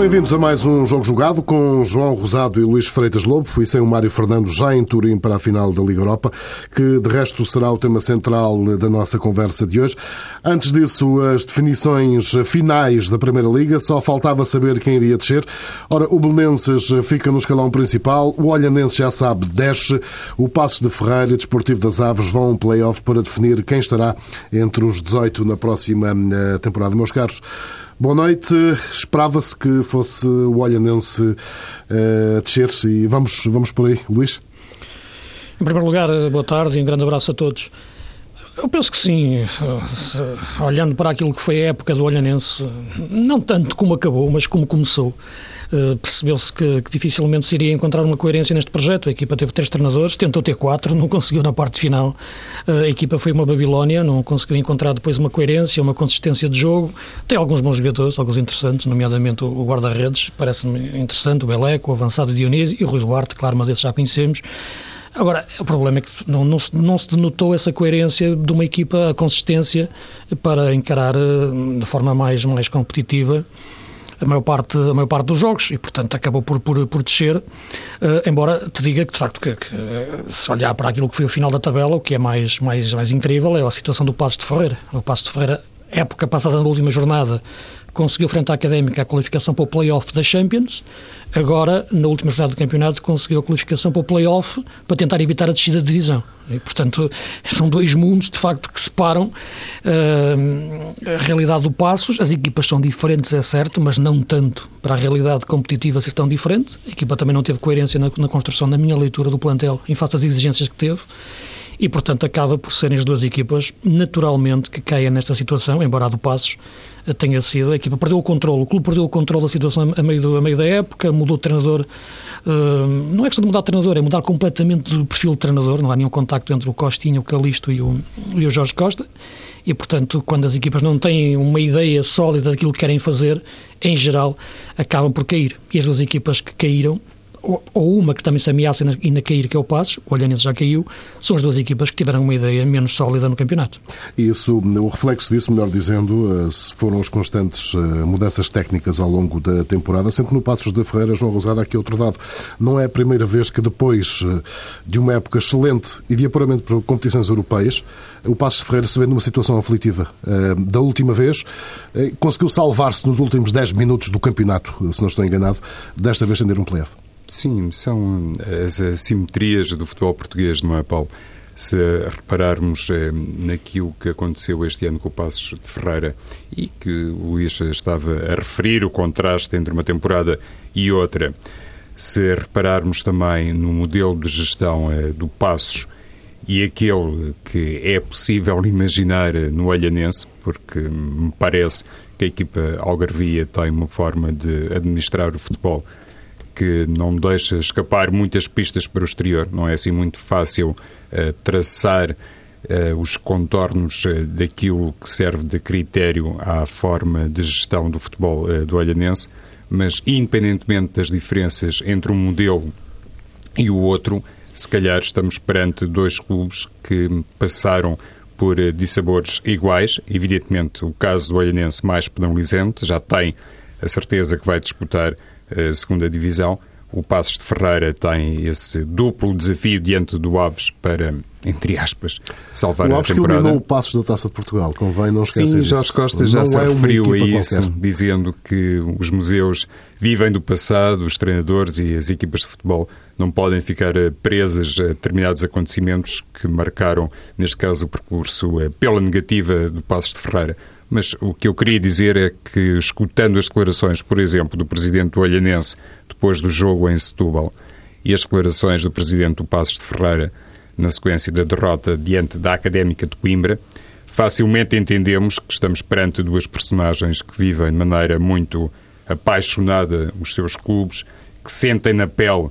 Bem-vindos a mais um Jogo Jogado com João Rosado e Luís Freitas Lobo e sem o Mário Fernando já em Turim para a final da Liga Europa, que de resto será o tema central da nossa conversa de hoje. Antes disso, as definições finais da Primeira Liga, só faltava saber quem iria descer. Ora, o Belenenses fica no escalão principal, o Olhanense já sabe, desce, o Passos de Ferreira e o Desportivo das Aves vão a um play-off para definir quem estará entre os 18 na próxima eh, temporada. Meus caros, Boa noite. Esperava-se que fosse o Olhanense uh, descer e vamos, vamos por aí, Luís. Em primeiro lugar, boa tarde e um grande abraço a todos. Eu penso que sim, olhando para aquilo que foi a época do Olhanense, não tanto como acabou, mas como começou, eh, percebeu-se que, que, dificilmente se iria encontrar uma coerência neste projeto. A equipa teve três treinadores, tentou ter quatro, não conseguiu na parte final. Eh, a equipa foi uma Babilónia, não conseguiu encontrar depois uma coerência, uma consistência de jogo. Tem alguns bons jogadores, alguns interessantes, nomeadamente o guarda-redes, parece-me interessante, o Beleco, o avançado Dionísio e o Rui Duarte, claro, mas esse já conhecemos. Agora, o problema é que não, não, se, não se denotou essa coerência de uma equipa, a consistência para encarar eh, de forma mais, mais competitiva a maior parte, a maior parte dos jogos e, portanto, acabou por, por, por descer. Uh, embora te diga que, de facto, que, que, se olhar para aquilo que foi o final da tabela, o que é mais, mais, mais incrível é a situação do Passo de Ferreira. O Passo de Ferreira, época passada na última jornada, conseguiu frente à Académica a qualificação para o play-off da Champions. Agora, na última jornada do campeonato, conseguiu a qualificação para o play-off para tentar evitar a descida de divisão. E, portanto, são dois mundos, de facto, que separam uh, a realidade do Passos. As equipas são diferentes, é certo, mas não tanto para a realidade competitiva ser tão diferente. A equipa também não teve coerência na, na construção, na minha leitura do plantel, em face às exigências que teve e, portanto, acaba por serem as duas equipas, naturalmente, que caem nesta situação, embora a do Passos tenha sido. A equipa perdeu o controle, o clube perdeu o controle da situação a meio, do, a meio da época, mudou de treinador. Uh, não é questão de mudar de treinador, é mudar completamente o perfil de treinador. Não há nenhum contacto entre o Costinho, o Calisto e o, e o Jorge Costa. E, portanto, quando as equipas não têm uma ideia sólida daquilo que querem fazer, em geral, acabam por cair. E as duas equipas que caíram ou uma que também se ameaça ainda cair, que é o Passos, o Olhanense já caiu, são as duas equipas que tiveram uma ideia menos sólida no campeonato. Isso, o reflexo disso, melhor dizendo, eh, foram as constantes eh, mudanças técnicas ao longo da temporada, sempre no Passos de Ferreira, João Rosado, aqui outro dado. Não é a primeira vez que depois eh, de uma época excelente e de apuramento para competições europeias, o Passos de Ferreira se vê numa situação aflitiva. Da última vez, conseguiu salvar-se nos últimos 10 minutos do campeonato, se não estou enganado, desta vez ter um playoff. Sim, são as assimetrias do futebol português, não é, Paulo? Se repararmos eh, naquilo que aconteceu este ano com o Passos de Ferreira e que o Luís estava a referir, o contraste entre uma temporada e outra, se repararmos também no modelo de gestão eh, do Passos e aquele que é possível imaginar no Olhanense, porque me parece que a equipa algarvia tem uma forma de administrar o futebol que não deixa escapar muitas pistas para o exterior. Não é assim muito fácil uh, traçar uh, os contornos uh, daquilo que serve de critério à forma de gestão do futebol do Olhanense, mas independentemente das diferenças entre um modelo e o outro, se calhar estamos perante dois clubes que passaram por dissabores iguais. Evidentemente, o caso do Olhanense mais penalizante, já tem a certeza que vai disputar a segunda divisão. O Passos de Ferreira tem esse duplo desafio diante do Aves para, entre aspas, salvar o Aves a temporada. que eliminou o Passos da Taça de Portugal, convém não esquecer Sim, Jorge Costa já não se é referiu a isso, qualquer. dizendo que os museus vivem do passado, os treinadores e as equipas de futebol não podem ficar presas a determinados acontecimentos que marcaram, neste caso, o percurso pela negativa do Passos de Ferreira. Mas o que eu queria dizer é que, escutando as declarações, por exemplo, do presidente do Olhanense depois do jogo em Setúbal e as declarações do presidente do Passos de Ferreira na sequência da derrota diante da Académica de Coimbra, facilmente entendemos que estamos perante duas personagens que vivem de maneira muito apaixonada os seus clubes, que sentem na pele,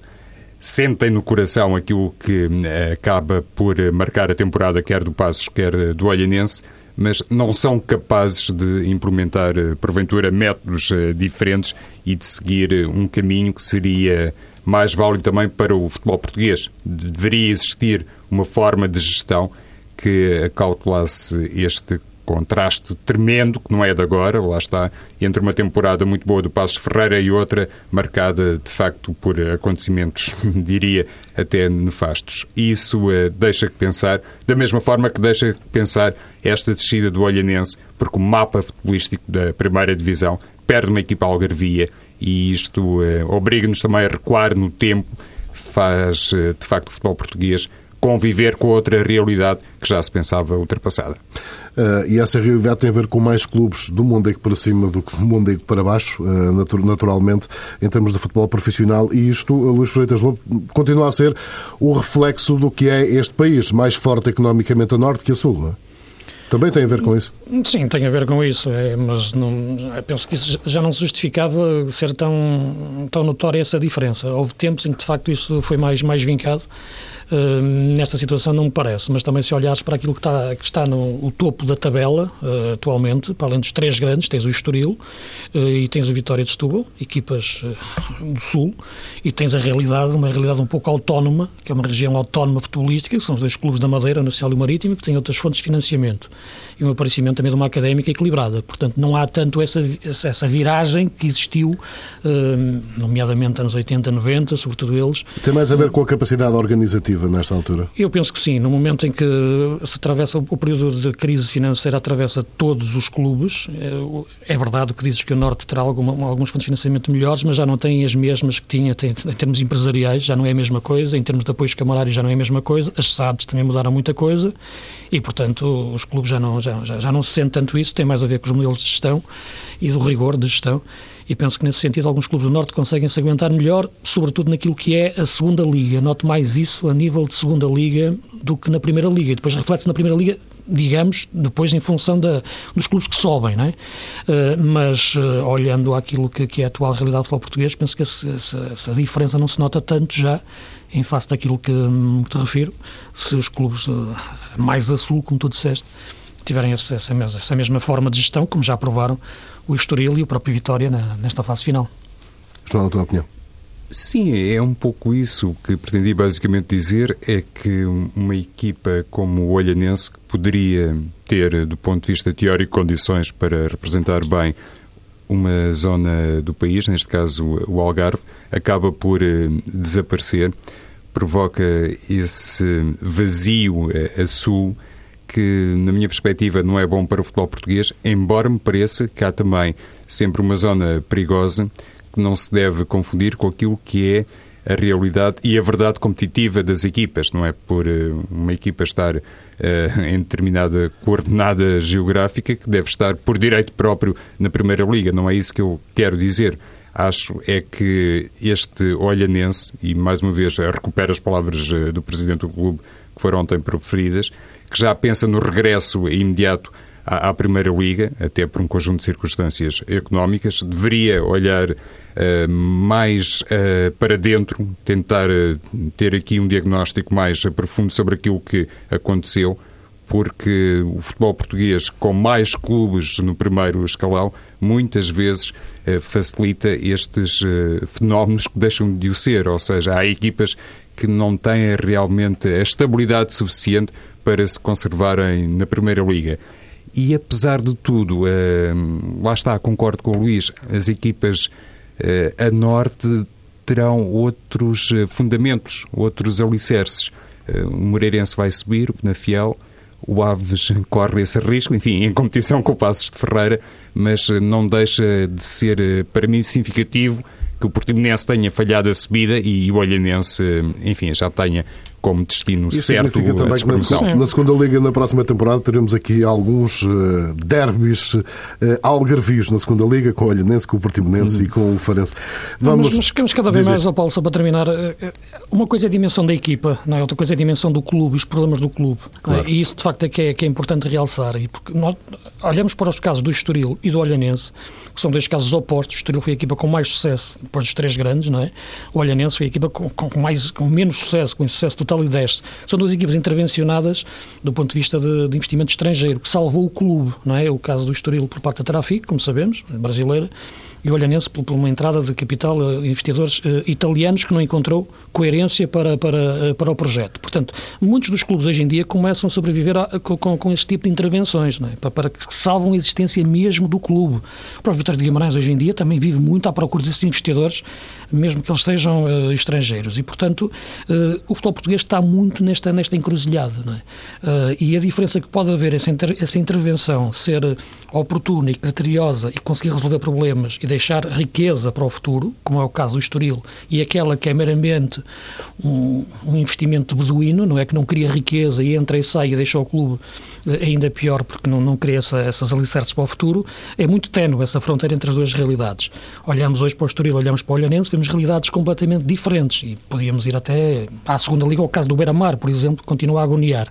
sentem no coração aquilo que eh, acaba por marcar a temporada quer do Passos, quer do Olhanense, mas não são capazes de implementar, eh, porventura, métodos eh, diferentes e de seguir eh, um caminho que seria mais válido também para o futebol português. Deveria existir uma forma de gestão que acautelasse este contraste tremendo, que não é de agora, lá está, entre uma temporada muito boa do Passos Ferreira e outra marcada, de facto, por acontecimentos, diria, até nefastos. Isso uh, deixa que pensar, da mesma forma que deixa que pensar esta descida do Olhanense, porque o mapa futebolístico da primeira divisão perde uma equipa algarvia e isto uh, obriga-nos também a recuar no tempo, faz, uh, de facto, o futebol português conviver com outra realidade que já se pensava ultrapassada. Uh, e essa realidade tem a ver com mais clubes do Mondego para cima do que do Mondego para baixo, uh, naturalmente, em termos de futebol profissional. E isto, Luís Freitas Lobo, continua a ser o reflexo do que é este país, mais forte economicamente a norte que a sul, não é? Também tem a ver com isso? Sim, tem a ver com isso, é, mas não, penso que isso já não se justificava ser tão, tão notória essa diferença. Houve tempos em que, de facto, isso foi mais, mais vincado. Uh, nesta situação não me parece, mas também se olhares para aquilo que está, que está no o topo da tabela uh, atualmente, para além dos três grandes, tens o Estoril uh, e tens o Vitória de Setúbal, equipas do Sul, e tens a realidade, uma realidade um pouco autónoma, que é uma região autónoma futebolística, que são os dois clubes da Madeira, Nacional e Marítimo, que têm outras fontes de financiamento e um aparecimento também de uma académica equilibrada. Portanto, não há tanto essa, essa viragem que existiu, nomeadamente anos 80, 90, sobretudo eles. Tem mais a ver com a capacidade organizativa nesta altura? Eu penso que sim. No momento em que se atravessa o período de crise financeira, atravessa todos os clubes. É, é verdade que dizes que o Norte terá alguma, alguns fontes de financiamento melhores, mas já não tem as mesmas que tinha tem, em termos empresariais, já não é a mesma coisa. Em termos de apoios camarários, já não é a mesma coisa. As SADs também mudaram muita coisa e, portanto, os clubes já não, já, já, não se sente tanto isso. Tem mais a ver com os modelos de gestão e do rigor de gestão e penso que nesse sentido alguns clubes do Norte conseguem se aguentar melhor, sobretudo naquilo que é a segunda liga. Noto mais isso a nível de segunda liga do que na primeira liga. E depois reflete-se na primeira liga digamos, depois em função da, dos clubes que sobem, não é? Uh, mas uh, olhando aquilo que, que, é a atual realidade do futebol português, penso que essa, essa, diferença não se nota tanto já em face daquilo que, que te refiro, se os clubes uh, mais a sul, como tu disseste, tiverem essa, essa, essa mesma forma de gestão, como já aprovaram o Estoril e o próprio Vitória na, nesta fase final. João, a tua opinião? Sim, é um pouco isso que pretendi basicamente dizer, é que uma equipa como o Olhanense, que poderia ter, do ponto de vista teórico, condições para representar bem uma zona do país, neste caso o Algarve, acaba por eh, desaparecer, provoca esse vazio a sul que, na minha perspectiva, não é bom para o futebol português, embora me pareça que há também sempre uma zona perigosa que não se deve confundir com aquilo que é a realidade e a verdade competitiva das equipas. Não é por eh, uma equipa estar uh, em determinada coordenada geográfica que deve estar por direito próprio na Primeira Liga. Não é isso que eu quero dizer. Acho é que este olhanense, e mais uma vez recupero as palavras eh, do presidente do clube que foram ontem proferidas, que já pensa no regresso imediato à, à Primeira Liga, até por um conjunto de circunstâncias económicas, deveria olhar uh, mais uh, para dentro, tentar uh, ter aqui um diagnóstico mais profundo sobre aquilo que aconteceu, porque o futebol português, com mais clubes no primeiro escalão, muitas vezes facilita estes fenómenos que deixam de o ser, ou seja, há equipas que não têm realmente a estabilidade suficiente para se conservarem na Primeira Liga. E apesar de tudo, eh, lá está, concordo com o Luís, as equipas eh, a norte terão outros eh, fundamentos, outros alicerces. o Moreirense vai subir, na Fiel, o Aves corre esse risco, enfim, em competição com o Passos de Ferreira, mas não deixa de ser, para mim, significativo que o Portimonense tenha falhado a subida e o Olhanense, enfim, já tenha como destino Isso certo significa também que na, na, segunda Liga, na próxima temporada, teremos aqui alguns uh, derbys uh, algarvios na segunda Liga, com o Olhanense, com o Portimonense hum. e com o Farense. Vamos... Mas, mas ficamos cada vez mais, ao Paulo, só para terminar, uma coisa é a dimensão da equipa, não é? outra coisa é a dimensão do clube, os problemas do clube. Claro. É? E isso, de facto, é que é, que é importante realçar. E porque nós olhamos para os casos do Estoril e do Olhanense, que são dois casos opostos. O Estoril foi a equipa com mais sucesso, depois dos três grandes, não é? O Olhanense foi a equipa com, com, mais, com menos sucesso, com insucesso total e desce. São duas equipas intervencionadas do ponto de vista de, de, investimento estrangeiro, que salvou o clube, não é? O caso do Estoril por parte da Trafic, como sabemos, brasileira, e Olhanense por, por uma entrada de capital uh, investidores uh, italianos que não encontrou coerência para, para, para o projeto. Portanto, muitos dos clubes hoje em dia começam a sobreviver a, com, com esse tipo de intervenções, é? para, para, que salvam a existência mesmo do clube. O próprio Vitória de Guimarães hoje em dia também vive muito à procura desses investidores, mesmo que eles sejam uh, estrangeiros. E, portanto, uh, o futebol português está muito nesta, nesta encruzilhada. É? Uh, e a diferença que pode haver essa, inter, essa intervenção ser oportuna e criteriosa e conseguir resolver problemas e deixar riqueza para o futuro, como é o caso do Estoril, e aquela que é meramente um, um investimento beduíno, não é que não cria riqueza e entra e sai e deixa o clube eh, ainda pior porque não, não cria essa, essas alicerces para o futuro, é muito ténue essa fronteira entre as duas realidades. Olhamos hoje para o Estoril, olhamos para o Olhanense, vemos realidades completamente diferentes e podíamos ir até à segunda liga, ao caso do Beira-Mar, por exemplo, que continua a agoniar.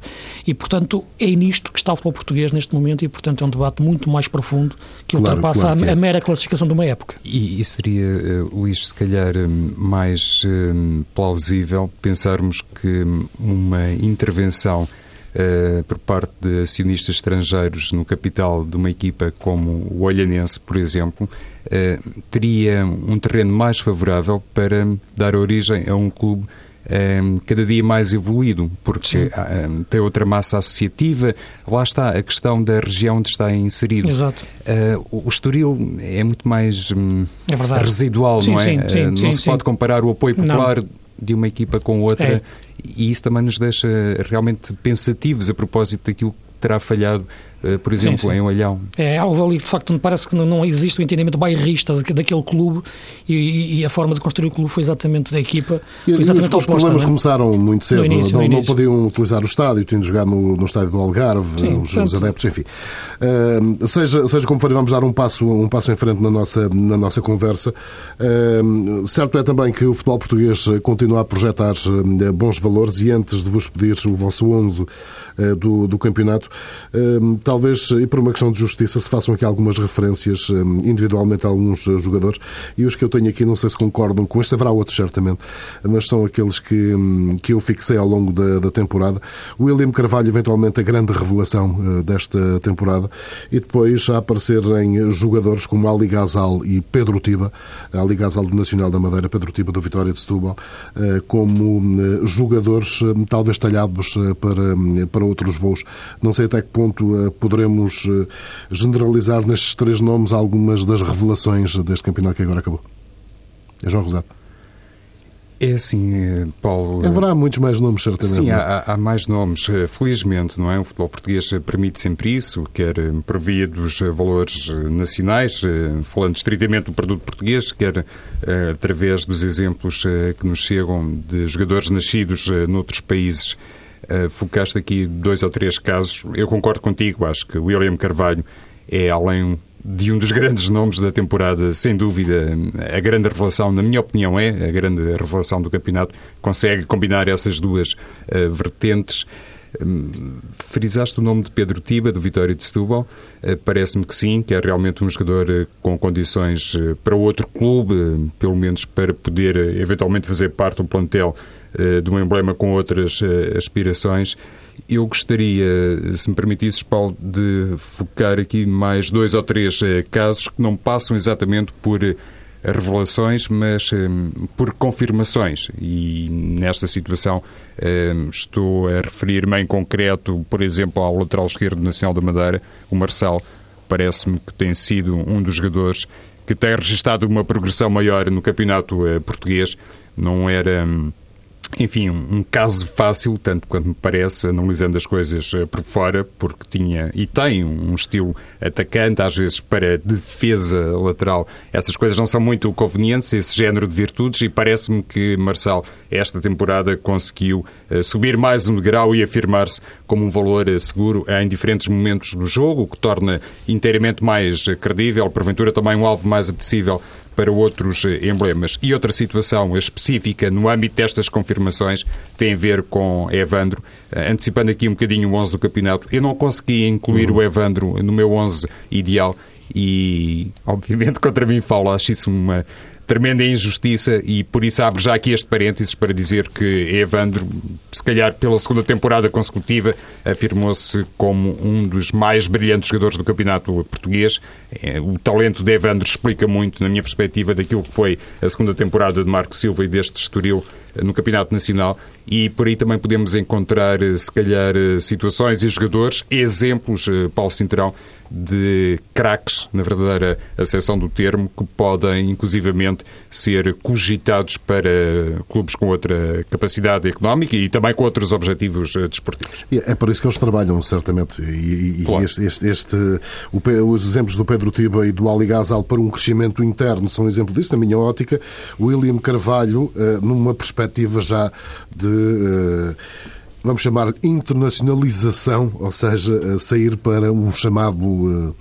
E, portanto, é nisto que está o futebol português neste momento e, portanto, é um debate muito mais profundo que claro, ultrapassa claro que é. a, mera classificação de uma época. E, e seria, uh, Luís, se calhar uh, mais uh, plausível pensarmos que uma intervenção Uh, por parte de acionistas estrangeiros no capital de uma equipa como o Olhanense, por exemplo, uh, teria um terreno mais favorável para dar origem a um clube um, cada dia mais evoluído, porque um, tem outra massa associativa. Lá está a questão da região onde está inserido. Exato. Uh, o Estoril é muito mais um, é residual, sim, não é? Sim, sim, uh, não se pode comparar o apoio popular não. de uma equipa com outra. É. E isso também nos deixa realmente pensativos a propósito daquilo que terá falhado eh, por exemplo, sim, sim. em Olhão. É, houve ali, de facto, parece que não, existe o entendimento bairrista daquele clube e, e, a forma de construir o clube foi exatamente da equipa. E, foi exatamente os, os problemas começaram muito cedo, início, não, não, podiam utilizar o estádio, tinham de jogar no, no estádio do Algarve, sim, os, os, adeptos, enfim. Uh, seja, seja como for, vamos dar um passo, um passo em frente na nossa, na nossa conversa. Uh, certo é também que o futebol português continua a projetar uh, bons valores e antes de vos pedir o vosso 11 do, do campeonato, talvez, e por uma questão de justiça, se façam aqui algumas referências hum, individualmente a alguns eh, jogadores. E os que eu tenho aqui, não sei se concordam com este, haverá outros certamente, mas são aqueles que, hum, que eu fixei ao longo da, da temporada. William Carvalho, eventualmente, a grande revelação eh, desta temporada. E depois a aparecerem jogadores como Ali Gazal e Pedro Tiba, Ali Gazal do Nacional da Madeira, Pedro Tiba do Vitória de Setúbal, eh, como hum, jogadores talvez talhados para, para outros voos. Não sei até que ponto poderemos eh, generalizar nestes três nomes algumas das revelações deste campeonato que agora acabou? É João Rosado. É assim, eh, Paulo. Haverá muitos mais nomes, certamente. Sim, há, há, mais nomes. Eh, felizmente, não é? O futebol português permite sempre isso, quer por via dos valores nacionais, falando estritamente do produto português, quer através dos exemplos que nos chegam de jogadores nascidos noutros países Uh, focaste aqui dois ou três casos. Eu concordo contigo, acho que William Carvalho é além de um dos grandes nomes da temporada, sem dúvida, a grande revelação, na minha opinião, é a grande revelação do campeonato. Consegue combinar essas duas uh, vertentes. Um, frisaste o nome de Pedro Tiba, do Vitória de Setúbal. Uh, Parece-me que sim, que é realmente um jogador com condições para outro clube, pelo menos para poder eventualmente fazer parte do plantel eh, de um emblema com outras eh, aspirações. Eu gostaria, se me permitisses, Paulo, de focar aqui mais dois ou três eh, casos que não passam exatamente por revelações, mas por confirmações. E nesta situação estou a referir-me em concreto, por exemplo, ao lateral esquerdo nacional da Madeira, o Marçal. Parece-me que tem sido um dos jogadores que tem registrado uma progressão maior no campeonato português. Não era enfim, um, caso fácil, tanto quanto me parece, analisando as coisas eh, por fora, porque tinha e tem um estilo atacante, às vezes para defesa lateral. Essas coisas não são muito convenientes, esse género de virtudes, e parece-me que Marçal, esta temporada, conseguiu uh, subir mais um degrau e afirmar-se como um valor uh, seguro em diferentes momentos do jogo, o que torna inteiramente mais credível, porventura também um alvo mais apetecível para outros eh, emblemas. E outra situação específica no âmbito destas confirmações tem a ver com Evandro. Eh, antecipando aqui um bocadinho o 11 do campeonato, eu não consegui incluir uhum. o Evandro no meu 11 ideal e, obviamente, contra mim falo, acho isso uma tremenda injustiça e por isso abro já aqui este parênteses para dizer que Evandro, se calhar pela segunda temporada consecutiva, afirmou-se como um dos mais brilhantes jogadores do campeonato português. É, o talento de Evandro explica muito, na minha perspectiva, daquilo que foi a segunda temporada de Marco Silva e deste Estoril no Campeonato Nacional e por aí também podemos encontrar, se calhar, situações e jogadores, exemplos, eh, Paulo Cintrão, de craques, na verdadeira acessão do termo, que podem, inclusivamente, ser cogitados para clubes com outra capacidade económica e também com outros objetivos eh, desportivos. É por isso que eles trabalham, certamente. E, claro. este, este, este o, os exemplos do Pedro Tiba e do Ali Gazal para um crescimento interno são um exemplo disso, na minha ótica. William Carvalho, eh, numa perspectiva já de eh, vamos chamar internacionalização, ou seja, sair para um chamado uh,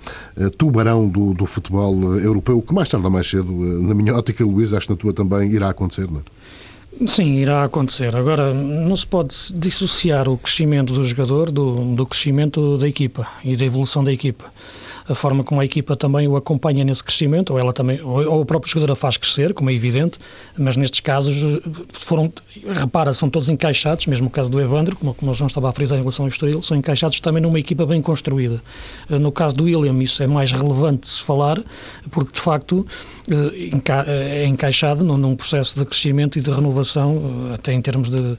tubarão do, do, futebol europeu, que mais tarde ou mais cedo, na minha ótica, Luís, acho que na tua também irá acontecer, não é? Sim, irá acontecer. Agora, não se pode dissociar o crescimento do jogador do, do crescimento da equipa e da evolução da equipa a forma como a equipa também o acompanha nesse crescimento, ou ela também, ou, o próprio jogador a faz crescer, como é evidente, mas nestes casos foram, repara, são todos encaixados, mesmo o caso do Evandro, como, como o João estava a frisar em relação ao Estoril, são encaixados também numa equipa bem construída. Eh, no caso do William, isso é mais relevante de se falar, porque de facto eh, é encaixado num processo de crescimento e de renovação, eh, até em termos de,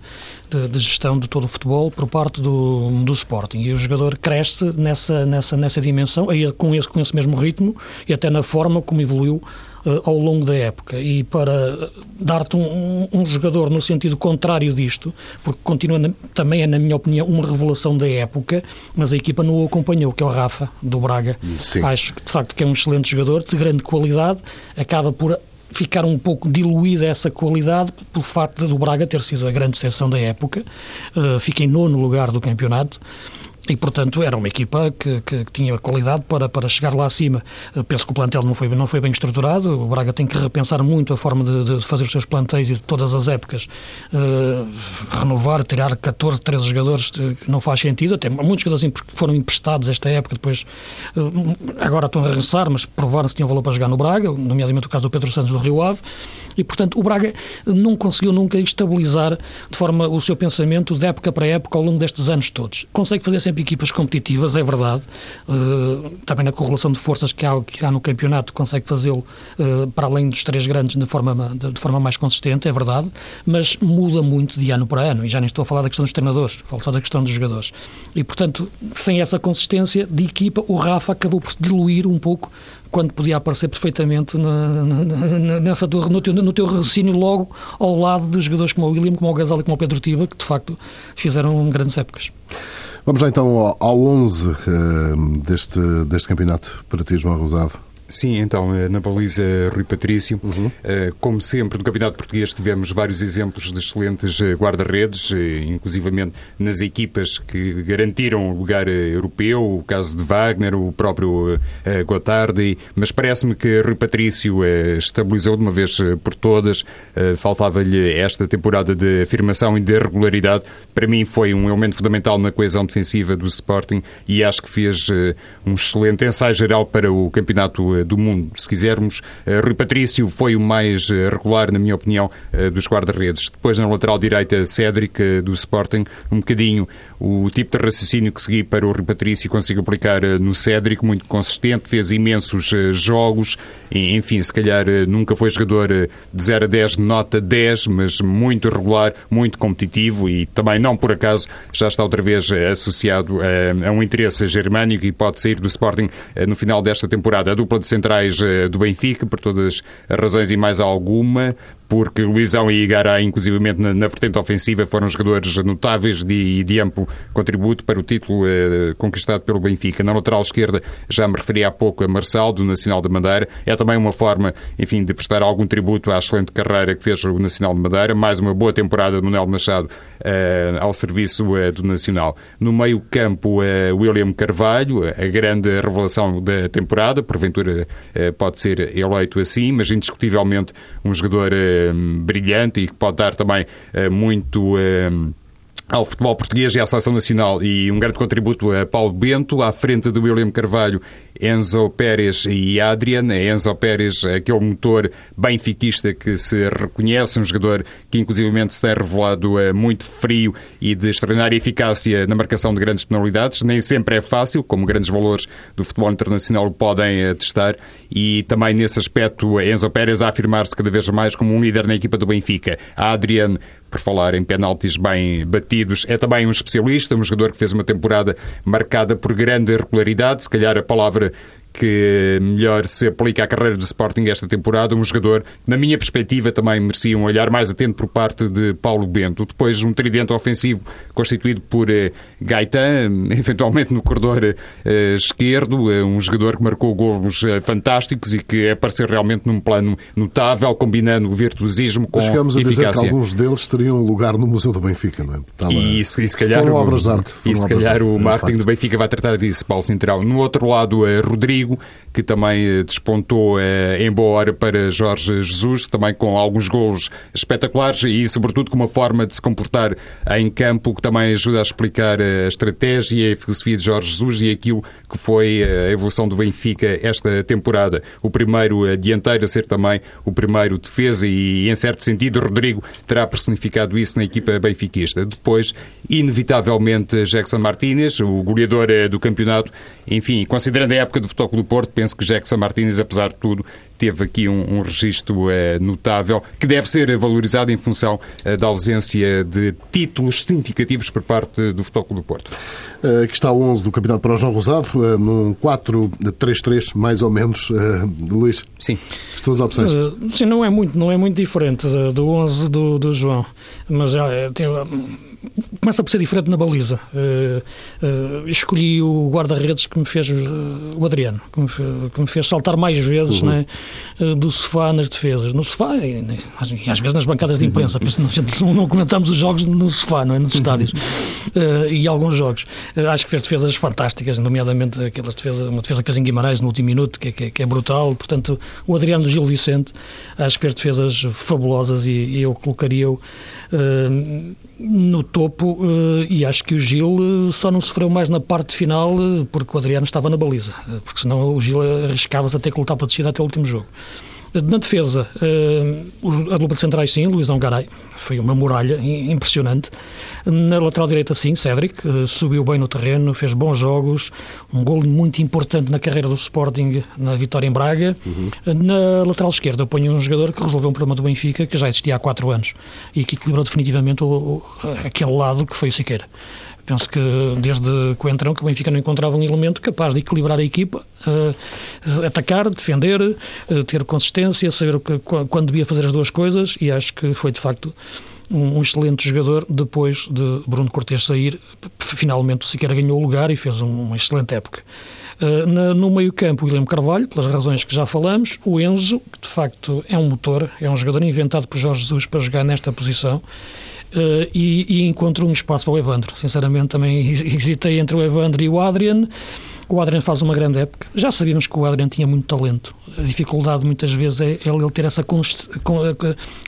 de, de, gestão de todo o futebol por parte do, do Sporting. E o jogador cresce nessa, nessa, nessa dimensão, com esse, com esse mesmo ritmo e até na forma como evoluiu uh, ao longo da época. E para dar-te um, um, um, jogador no sentido contrário disto, porque continua na, também é, na minha opinião, uma revelação da época, mas a equipa não o acompanhou, que é o Rafa, do Braga. Sim. Acho que, de facto, que é um excelente jogador, de grande qualidade, acaba por ficar um pouco diluída essa qualidade pelo facto do Braga ter sido a grande seção da época. Uh, fica em nono lugar do campeonato. E, portanto, era uma equipa que, que, que, tinha qualidade para, para chegar lá acima. Eu penso que o plantel não foi, não foi bem estruturado. O Braga tem que repensar muito a forma de, de fazer os seus plantéis e de todas as épocas. Uh, renovar, tirar 14, 13 jogadores uh, não faz sentido. Até muitos jogadores foram emprestados esta época, depois uh, agora estão a regressar, mas provaram-se que tinham valor para jogar no Braga, nomeadamente o caso do Pedro Santos do Rio Ave. E, portanto, o Braga não conseguiu nunca estabilizar de forma o seu pensamento de época para época ao longo destes anos todos. Consegue fazer sempre equipas competitivas, é verdade. Uh, também na correlação de forças que há, que há no campeonato consegue fazê-lo uh, para além dos três grandes de forma, de, de, forma mais consistente, é verdade, mas muda muito de ano para ano. E já nem estou a falar da questão dos treinadores, falo só da questão dos jogadores. E, portanto, sem essa consistência de equipa, o Rafa acabou por se diluir um pouco quando podia aparecer perfeitamente na, na, nessa tua, no, teu, no teu raciocínio logo ao lado de jogadores como o William, como o Gasal e como o Pedro Tiba, que de facto fizeram grandes épocas. Vamos lá então ao 11 uh, eh, deste, deste campeonato para ti, João Rosado. Sim, então, eh, na baliza Rui Patrício. Uhum. Eh, como sempre, no Campeonato Português tivemos vários exemplos de excelentes eh, guarda-redes, inclusivamente nas equipas que garantiram o lugar europeu, o caso de Wagner, o próprio Gotardi, mas parece-me que Rui Patrício estabilizou de uma vez por todas. Faltava-lhe esta temporada de afirmação e de regularidade. Para mim foi um elemento fundamental na coesão defensiva do Sporting e acho que fez um excelente ensaio geral para o Campeonato do mundo. Se quisermos, eh, Rui Patrício foi o mais eh, regular, na minha opinião, eh, dos guarda-redes. Depois, na lateral direita, Cédric, do Sporting, um bocadinho o tipo de raciocínio que segui para o Rui Patrício consigo aplicar no Cédric, muito consistente, fez imensos jogos, enfim, se calhar nunca foi jogador de 0 a 10, nota 10, mas muito regular, muito competitivo e também não por acaso já está outra vez associado a, um interesse germânico e pode sair do Sporting no final desta temporada. A dupla de centrais eh, do Benfica, por todas as razões e mais alguma, porque Luizão e Igará, inclusivamente na, na vertente ofensiva, foram jogadores notáveis e de, de, amplo contributo para o título eh, conquistado pelo Benfica. Na lateral esquerda, já me referi há pouco a Marçal, do Nacional de Madeira. É também uma forma, enfim, de prestar algum tributo à excelente carreira que fez o Nacional de Madeira. Mais uma boa temporada do Manuel Machado eh, ao serviço eh, do Nacional. No meio campo, eh, William Carvalho, a grande revelação da temporada, porventura eh, pode ser eleito assim, mas indiscutivelmente um jogador eh, brilhante e que pode dar também eh, muito ao futebol português e à seleção nacional e um grande contributo a Paulo Bento, à frente do William Carvalho, Enzo Pérez e Adrian. Enzo Pérez, aquele motor benfiquista que se reconhece, um jogador que inclusivamente se tem revelado eh, muito frio e de extraordinária eficácia na marcação de grandes penalidades. Nem sempre é fácil, como grandes valores do futebol internacional o podem atestar, e também nesse aspecto Enzo Pérez a afirmar-se cada vez mais como um líder na equipa do Benfica. Adrian por falar em penaltis bem batidos, é também um especialista, um jogador que fez uma temporada marcada por grande regularidade. Se calhar a palavra que melhor se aplica à carreira do Sporting esta temporada, um jogador na minha perspectiva, também merecia um olhar mais atento por parte de Paulo Bento. Depois, um tridente ofensivo constituído por eh, Gaetan, eventualmente no corredor eh, esquerdo, eh, um jogador que marcou golos fantásticos e que apareceu realmente num plano notável, combinando o virtuosismo com Chegamos a dizer que alguns deles teriam lugar no Museu do Benfica, não é? Estava... E, se, e se calhar, foram obras de arte. E se calhar o marketing do Benfica vai tratar disso, Paulo Central. No outro lado, Rodrigo Rodrigo, que também eh, despontou eh, em boa hora para Jorge Jesus, também com alguns golos espetaculares e, sobretudo, com uma forma de se comportar em campo que também ajuda a explicar eh, a estratégia e a filosofia de Jorge Jesus e aquilo que foi a evolução do Benfica esta temporada. O primeiro dianteiro a ser também o primeiro defesa e, em certo sentido, Rodrigo terá personificado isso na equipa benfiquista. Depois, inevitavelmente, Jackson Martínez, o goleador do campeonato, enfim, considerando a época do futebol do Porto, penso que Jackson Martínez, apesar de tudo, teve aqui um, um registro é, notável que deve ser valorizado em função é, da ausência de títulos significativos por parte do Futebol do Porto. Uh, aqui está o 11 do Campeonato para o João Rosado, uh, num 4-3-3, mais ou menos. Uh, Luís? Sim. As tuas opções? sim, não é muito, não é muito diferente do 11 do, do João, mas já tem começa por ser diferente na baliza. Uh, uh, escolhi o guarda-redes que me fez, uh, o Adriano, que me, que me, fez saltar mais vezes uhum. né, do sofá nas defesas. No sofá e, e, às vezes nas bancadas de imprensa, uhum. não, não comentamos os jogos no sofá, não é? Nos estádios. e alguns jogos. acho que fez defesas fantásticas, nomeadamente aquelas defesas, uma defesa que em Guimarães no último minuto, que, que, que, é brutal. Portanto, o Adriano do Gil Vicente, acho que fez defesas fabulosas e, e eu colocaria-o no topo uh, e acho que o Gil uh, só não sofreu mais na parte final porque o Adriano estava na baliza, porque senão o Gil arriscava-se a ter que lutar para a descida até o último jogo. Na defesa, a dupla de centrais sim, Luizão Garay, foi uma muralha impressionante. Na lateral direita sim, Cédric, subiu bem no terreno, fez bons jogos, um gol muito importante na carreira do Sporting na vitória em Braga. Uhum. Na lateral esquerda, eu ponho um jogador que resolveu um problema do Benfica que já existia há quatro anos e que equilibrou definitivamente o, o, aquele lado que foi o Siqueira. Penso que desde que o entrão que o Benfica não encontrava um elemento capaz de equilibrar a equipa, uh, atacar, defender, uh, ter consistência, saber o que, quando devia fazer as duas coisas e acho que foi de facto um, um excelente jogador depois de Bruno Cortes sair. Finalmente o Siqueira ganhou o lugar e fez um, uma excelente época. Na, no meio-campo, William Carvalho, pelas razões que já falamos, o Enzo, que de facto é um motor, é um jogador inventado por Jorge Jesus para jogar nesta posição. Uh, e, e, encontro um espaço para o Evandro. Sinceramente, também hesitei entre o Evandro e o Adrian. O Adrian faz uma grande época. Já sabíamos que o Adrian tinha muito talento. A dificuldade muitas vezes é ele ter essa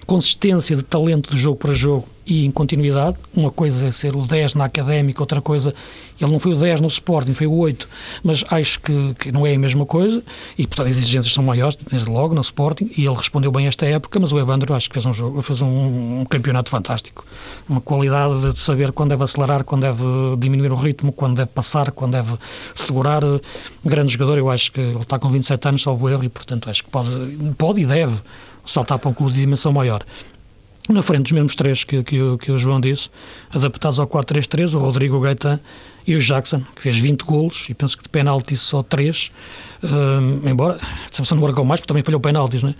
consistência de talento de jogo para jogo e em continuidade. Uma coisa é ser o 10 na académica, outra coisa, ele não foi o 10 no Sporting, foi o 8, mas acho que, que não é a mesma coisa e, portanto, as exigências são maiores, desde logo, no Sporting, e ele respondeu bem esta época, mas o Evandro acho que fez um jogo, fez um, um campeonato fantástico. Uma qualidade de saber quando deve acelerar, quando deve diminuir o ritmo, quando deve passar, quando deve segurar. Um grande jogador, eu acho que ele está com 27 anos, salvo erro, e, portanto, acho que pode, pode e deve saltar para um clube de dimensão maior na frente dos mesmos três que, que, que o João disse, adaptados ao 4-3-3, o Rodrigo Gaetan e o Jackson, que fez 20 golos e penso que de penalti só 3, uh, embora a decepção não marcou mais, porque também falhou penaltis, não é?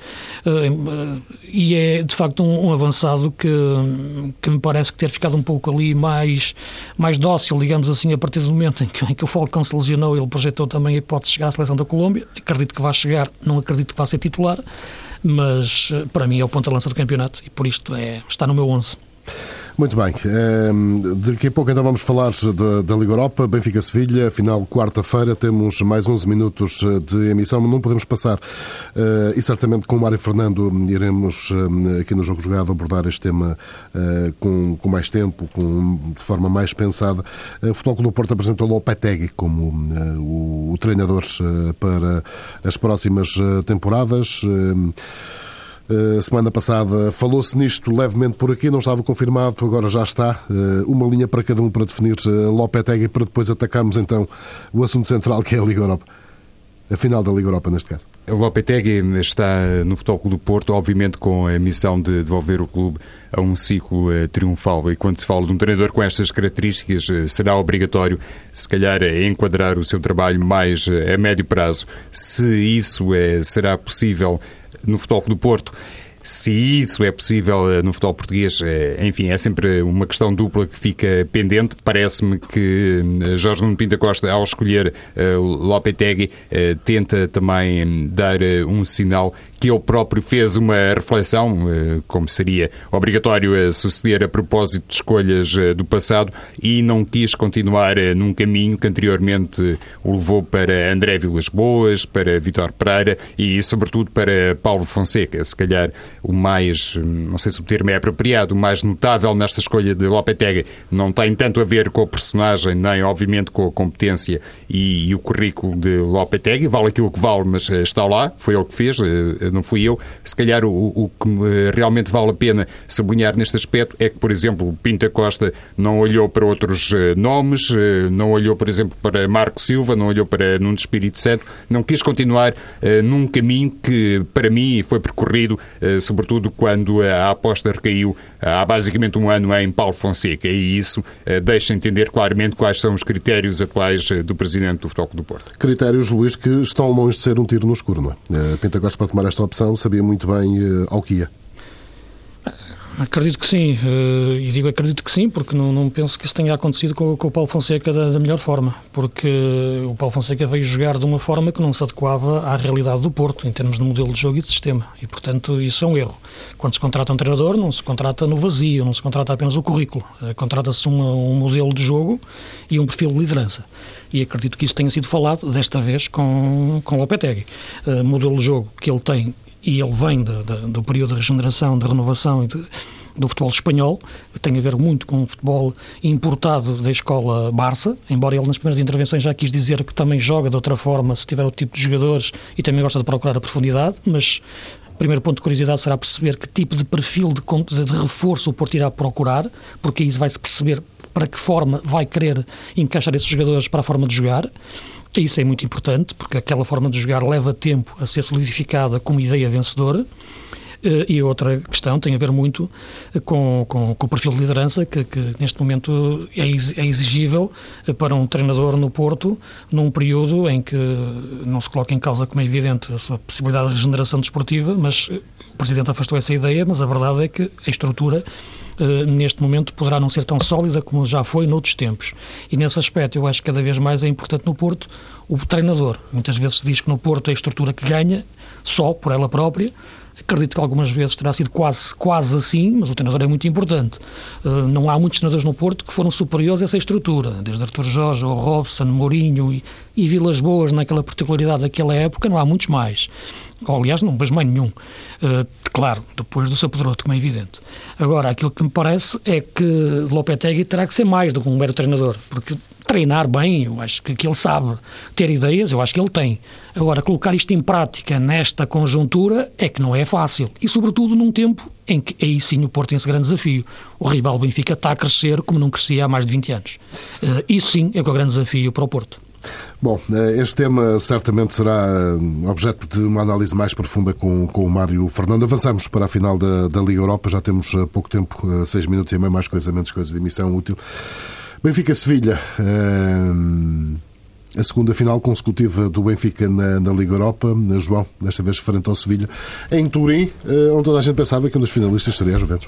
Uh, e é de facto um, um, avançado que, que me parece que ter ficado um pouco ali mais, mais dócil, digamos assim, a partir do momento em que, em que o Falcão se lesionou, ele projetou também a hipótese de chegar à seleção da Colômbia. Acredito que vai chegar, não acredito que vá ser titular mas para mim é o ponto-lança do campeonato e por isto é, está no meu 11. Muito bem. Ehm, daqui a pouco então vamos falar da, Liga Europa, Benfica-Sevilha, final quarta-feira, temos mais 11 minutos eh, de emissão, mas não podemos passar. Eh, e certamente com o Mário Fernando iremos eh, aqui no Jogo Jogado abordar este tema com, com mais tempo, com, de forma mais pensada. O Futebol Clube do Porto apresentou Lopetegui como o, o treinador para as próximas temporadas. Uh, semana passada falou-se nisto levemente por aqui, não estava confirmado, agora já está. Uh, uma linha para cada um para definir uh, Lopetegui, para depois atacarmos então o assunto central que é a Liga Europa. A final da Liga Europa, neste caso. O Lopetegui está no Futebol Clube do Porto, obviamente com a missão de devolver o clube a um ciclo triunfal. E quando se fala de um treinador com estas características, será obrigatório, se calhar, enquadrar o seu trabalho mais a médio prazo. Se isso é, será possível no Futebol do Porto. Se isso é possível eh, no futebol português, eh, enfim, é sempre uma questão dupla que fica pendente. Parece-me que eh, Jorge Nuno Pinta Costa, ao escolher Lopetegui, tenta também dar um sinal que ele próprio fez uma reflexão, como seria obrigatório a suceder a propósito de escolhas do passado, e não quis continuar num caminho que anteriormente o levou para André Vilas Boas, para Vitor Pereira e, sobretudo, para Paulo Fonseca. Se calhar o mais, não sei se o termo é apropriado, o mais notável nesta escolha de Lopetegui não tem tanto a ver com o personagem, nem, obviamente, com a competência e, e o currículo de Lopetegui. Vale aquilo que vale, mas está lá, foi ele que fez não fui eu. Se calhar o, o que realmente vale a pena sublinhar neste aspecto é que, por exemplo, Pinta Costa não olhou para outros eh, nomes, eh, não olhou, por exemplo, para Marco Silva, não olhou para Nuno Espírito Santo, não quis continuar num caminho que, para mim, foi percorrido, sobretudo quando a aposta recaiu há basicamente um ano em Paulo Fonseca. E isso uh, deixa entender claramente quais são os critérios atuais do Presidente do Futebol do Porto. Critérios, Luís, que estão longe de ser um tiro no escuro, não é? Pinta Costa para tomar esta opção sabia muito bem ao que ia. Acredito que sim, uh, e digo acredito que sim, porque não, não penso que isso tenha acontecido com, com o Paulo Fonseca da, da, melhor forma, porque o Paulo Fonseca veio jogar de uma forma que não se adequava à realidade do Porto, em termos de modelo de jogo e de sistema, e portanto isso é um erro. Quando se contrata um treinador, não se contrata no vazio, não se contrata apenas o currículo, uh, contrata-se um, um modelo de jogo e um perfil de liderança e acredito que isso tenha sido falado desta vez com, com Lopetegui. Uh, modelo de jogo que ele tem e ele vem de, de, do período de regeneração, de renovação e de, do futebol espanhol, tem a ver muito com o futebol importado da escola Barça, embora ele nas primeiras intervenções já quis dizer que também joga de outra forma se tiver o tipo de jogadores e também gosta de procurar a profundidade, mas o primeiro ponto de curiosidade será perceber que tipo de perfil de, de reforço o Porto irá procurar, porque aí vai-se perceber para que forma vai querer encaixar esses jogadores para a forma de jogar. Isso é muito importante, porque aquela forma de jogar leva tempo a ser solidificada como ideia vencedora. Eh, e outra questão tem a ver muito com, com, com o perfil de liderança que, que neste momento é, é, exigível para um treinador no Porto, num período em que não se coloca em causa, como é evidente, a sua possibilidade de regeneração desportiva, mas o Presidente afastou essa ideia, mas a verdade é que a estrutura eh, neste momento poderá não ser tão sólida como já foi noutros tempos. E nesse aspecto eu acho que cada vez mais é importante no Porto o treinador. Muitas vezes se diz que no Porto é a estrutura que ganha, só por ela própria, Acredito que algumas vezes terá sido quase, quase assim, mas o treinador é muito importante. Uh, não há muitos treinadores no Porto que foram superiores a essa estrutura, desde Artur Jorge, ou Robson, Mourinho e, e Vilas Boas, naquela particularidade daquela época, não há muitos mais. Ou, aliás, não vejo mais nenhum. Uh, claro, depois do seu Pedroto, como é evidente. Agora, aquilo que me parece é que Lopetegui terá que ser mais do que um mero treinador, porque treinar bem, eu acho que, que ele sabe ter ideias, eu acho que ele tem. Agora, colocar isto em prática nesta conjuntura é que não é fácil. E, sobretudo, num tempo em que aí sim o Porto tem esse grande desafio. O rival Benfica está a crescer como não crescia há mais de 20 anos. Uh, isso sim é, é o grande desafio para o Porto. Bom, eh, este tema certamente será eh, objeto de uma análise mais profunda com, com o Mário Fernando. Avançamos para a final da, da Liga Europa, já temos pouco tempo, seis minutos e meio, mais coisa, menos coisa de emissão útil. Benfica-Sevilha. A segunda final consecutiva do Benfica na, na, Liga Europa. João, desta vez frente ao Sevilha, em Turim, onde toda a gente pensava que um dos finalistas seria a Juventus.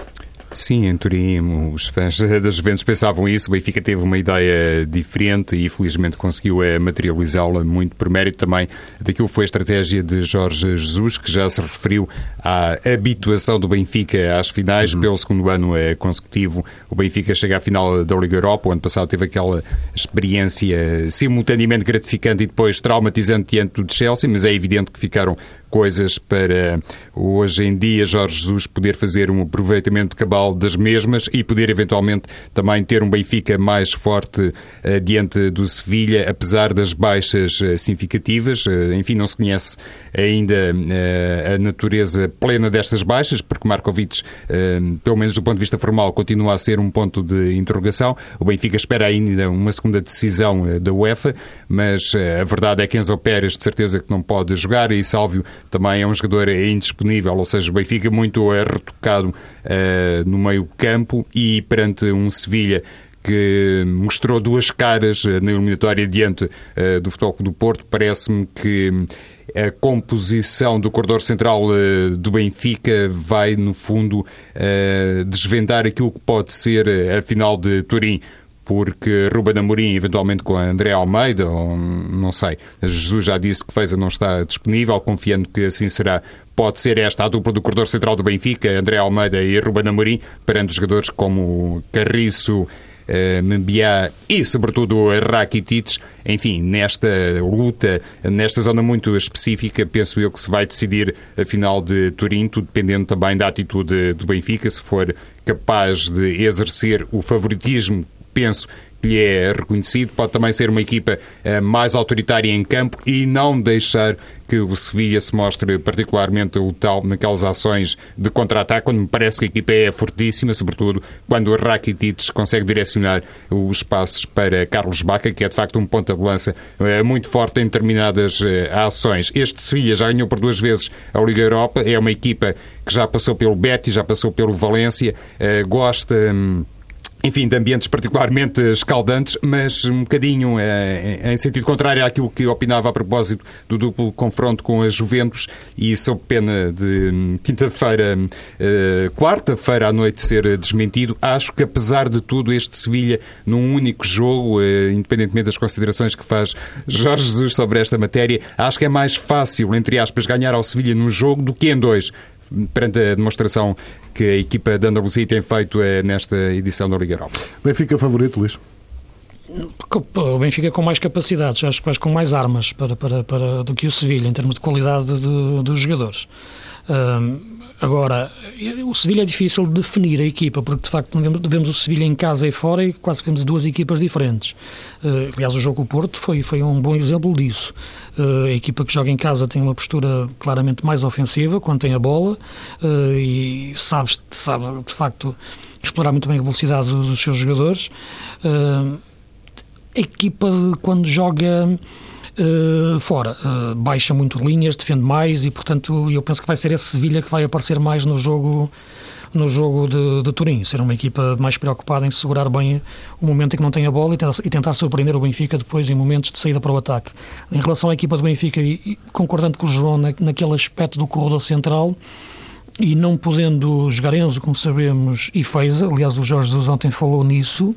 Sim, em Turim os fãs das Juventus pensavam isso, o Benfica teve uma ideia diferente e felizmente conseguiu eh, materializá-la muito por mérito também daquilo que foi a estratégia de Jorge Jesus, que já se referiu à habituação do Benfica às finais uhum. pelo segundo ano eh, consecutivo. O Benfica chega à final da Liga Europa, o ano passado teve aquela experiência simultaneamente gratificante e depois traumatizante diante do Chelsea, mas é evidente que ficaram coisas para hoje em dia Jorge Jesus poder fazer um aproveitamento cabal das mesmas e poder eventualmente também ter um Benfica mais forte uh, diante do Sevilha, apesar das baixas uh, significativas. Uh, enfim, não se conhece ainda a natureza plena destas baixas, porque Markovic, pelo menos do ponto de vista formal, continua a ser um ponto de interrogação. O Benfica espera ainda uma segunda decisão da UEFA, mas a verdade é que Enzo Pérez de certeza que não pode jogar e Sálvio também é um jogador indisponível, ou seja, o Benfica muito é retocado uh, no meio campo e perante um Sevilha que mostrou duas caras eh, na eliminatória diante uh, do Futebol do Porto, parece-me que a composição do corredor central do Benfica vai, no fundo, desvendar aquilo que pode ser a final de Turim porque Ruben Amorim, eventualmente com André Almeida, ou não sei, Jesus já disse que Feza não está disponível, confiando que assim será. Pode ser esta a dupla do corredor central do Benfica, André Almeida e Ruben Amorim, perante jogadores como Carriço, Uh, Membiá e, sobretudo, Rakitic. Enfim, nesta luta, nesta zona muito específica, penso eu que se vai decidir a final de Turim, tudo dependendo também da atitude do Benfica, se for capaz de exercer o favoritismo penso lhe é reconhecido. Pode também ser uma equipa eh, mais autoritária em campo e não deixar que o Sevilla se mostre particularmente o tal naquelas ações de contra-ataque, quando me parece que a equipa é fortíssima, sobretudo quando o Rakitic consegue direcionar os passos para Carlos Baca, que é de facto um ponta de lança eh, muito forte em determinadas eh, ações. Este Sevilla já ganhou por duas vezes a Liga Europa, é uma equipa que já passou pelo Betis, já passou pelo Valência, gosta hum, enfim, de ambientes particularmente escaldantes, mas um bocadinho é, em sentido contrário àquilo que opinava a propósito do duplo confronto com a Juventus e sob pena de hum, quinta-feira, uh, quarta-feira à noite ser desmentido. Acho que, apesar de tudo, este Sevilha, num único jogo, independentemente das considerações que faz Jorge Jesus sobre esta matéria, acho que é mais fácil, entre aspas, ganhar ao Sevilha num jogo do que em dois perante a demonstração que a equipa da Andaluzia tem feito é nesta edição da Liga Europa. Benfica favorito, Luís? O Benfica com mais capacidades, acho que com mais armas para, para, para, do que o Sevilha, em termos de qualidade de, dos jogadores. Agora, o Sevilha é difícil de definir a equipa, porque de facto vemos o Sevilha em casa e fora e quase que vemos duas equipas diferentes. Uh, aliás, o jogo com o Porto foi, foi um bom exemplo disso. Uh, a equipa que joga em casa tem uma postura claramente mais ofensiva quando tem a bola uh, e sabe, sabe, de facto, explorar muito bem a velocidade dos seus jogadores. a equipa, quando joga uh, fora. Uh, baixa muito linhas, defende mais e, portanto, eu penso que vai ser esse Sevilha que vai aparecer mais no jogo no jogo de, de Turim, ser uma equipa mais preocupada em segurar bem o momento em que não tem a bola e tentar, e tentar surpreender o Benfica depois em momentos de saída para o ataque. Em relação à equipa do Benfica, e, e concordando com o João na, naquele aspecto do corredor central, e não podendo jogar Enzo, como sabemos, e fez, aliás o Jorge Jesus ontem falou nisso,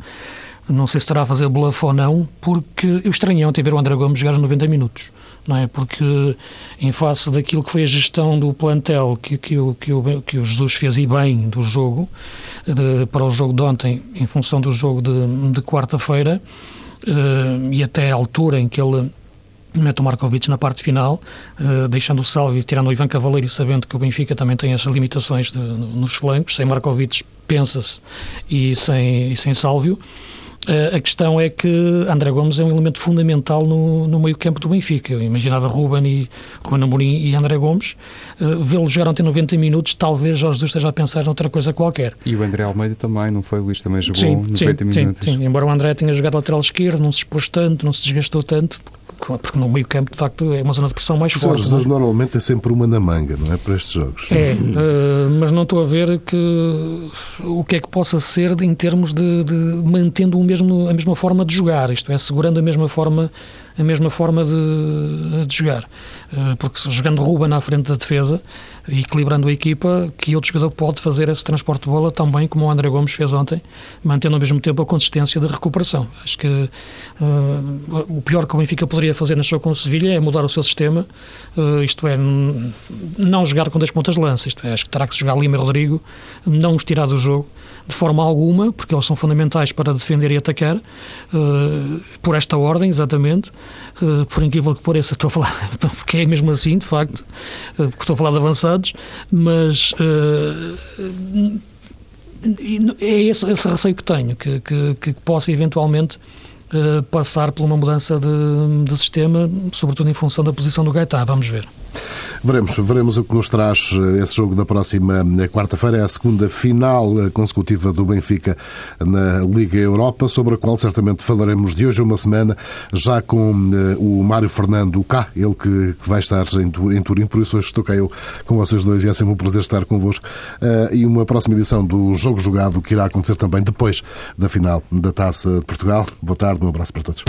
não sei se estará a fazer bluff ou não, porque eu estranhei ontem ver o André Gomes jogar 90 minutos, não é? Porque em face daquilo que foi a gestão do plantel que, que, o, que, o, que o Jesus fez e bem do jogo, de, para o jogo de ontem, em função do jogo de, de quarta-feira, uh, e até a altura em que ele mete o Markovic na parte final, uh, deixando o Salvi, tirando o Ivan Cavaleiro e sabendo que o Benfica também tem as limitações de, nos flancos, sem Markovic pensa-se e sem, e sem Sálvio. Eh, a questão é que André Gomes é um elemento fundamental no, no meio-campo do Benfica. Eu imaginava Ruben, e, Ruben Amorim e André Gomes. Uh, Vê-lo jogar ontem 90 minutos, talvez Jorge Jesus esteja a pensar noutra coisa qualquer. E o André Almeida também, não foi? O Luís também jogou sim, 90 sim, minutos. Sim, sim, embora o André tenha jogado lateral esquerdo, não se expôs tanto, não se desgastou tanto, porque no meio campo, de facto, é uma zona de pressão mais forte. Os Jesus é? normalmente é sempre uma na manga, não é? Para estes jogos. É, uh, mas não estou a ver que o que é que possa ser em termos de, de mantendo o mesmo, a mesma forma de jogar, isto é, segurando a mesma forma a mesma forma de, de jogar. Porque jogando Ruben à frente da defesa e equilibrando a equipa, que outro jogador pode fazer esse transporte de bola tão bem como o André Gomes fez ontem, mantendo ao mesmo tempo a consistência de recuperação. Acho que uh, o pior que o Benfica poderia fazer na show com o Sevilha é mudar o seu sistema, uh, isto é, não jogar com dois pontas de lança, isto é, acho que terá que jogar Lima e Rodrigo, não os tirar do jogo de forma alguma, porque eles são fundamentais para defender e atacar, uh, por esta ordem, exatamente, uh, por incrível que pareça, estou a falar, porque é mesmo assim, de facto, uh, porque estou a falar de avançados, mas é esse, esse receio que tenho, que, que, que possa eventualmente passar por uma mudança de, de sistema, sobretudo em função da posição do Gaetá. Vamos ver. Veremos, veremos o que nos traz eh, esse jogo da próxima eh, quarta-feira. É a segunda final eh, consecutiva do Benfica na Liga Europa, sobre a qual certamente falaremos de hoje uma semana, já com o Mário Fernando cá, ele que, vai estar em, Turim, por isso hoje estou cá eu com vocês dois e é sempre um prazer estar convosco. E uma próxima edição do Jogo Jogado que irá acontecer também depois da final da Taça de Portugal. Boa tarde, um abraço para todos.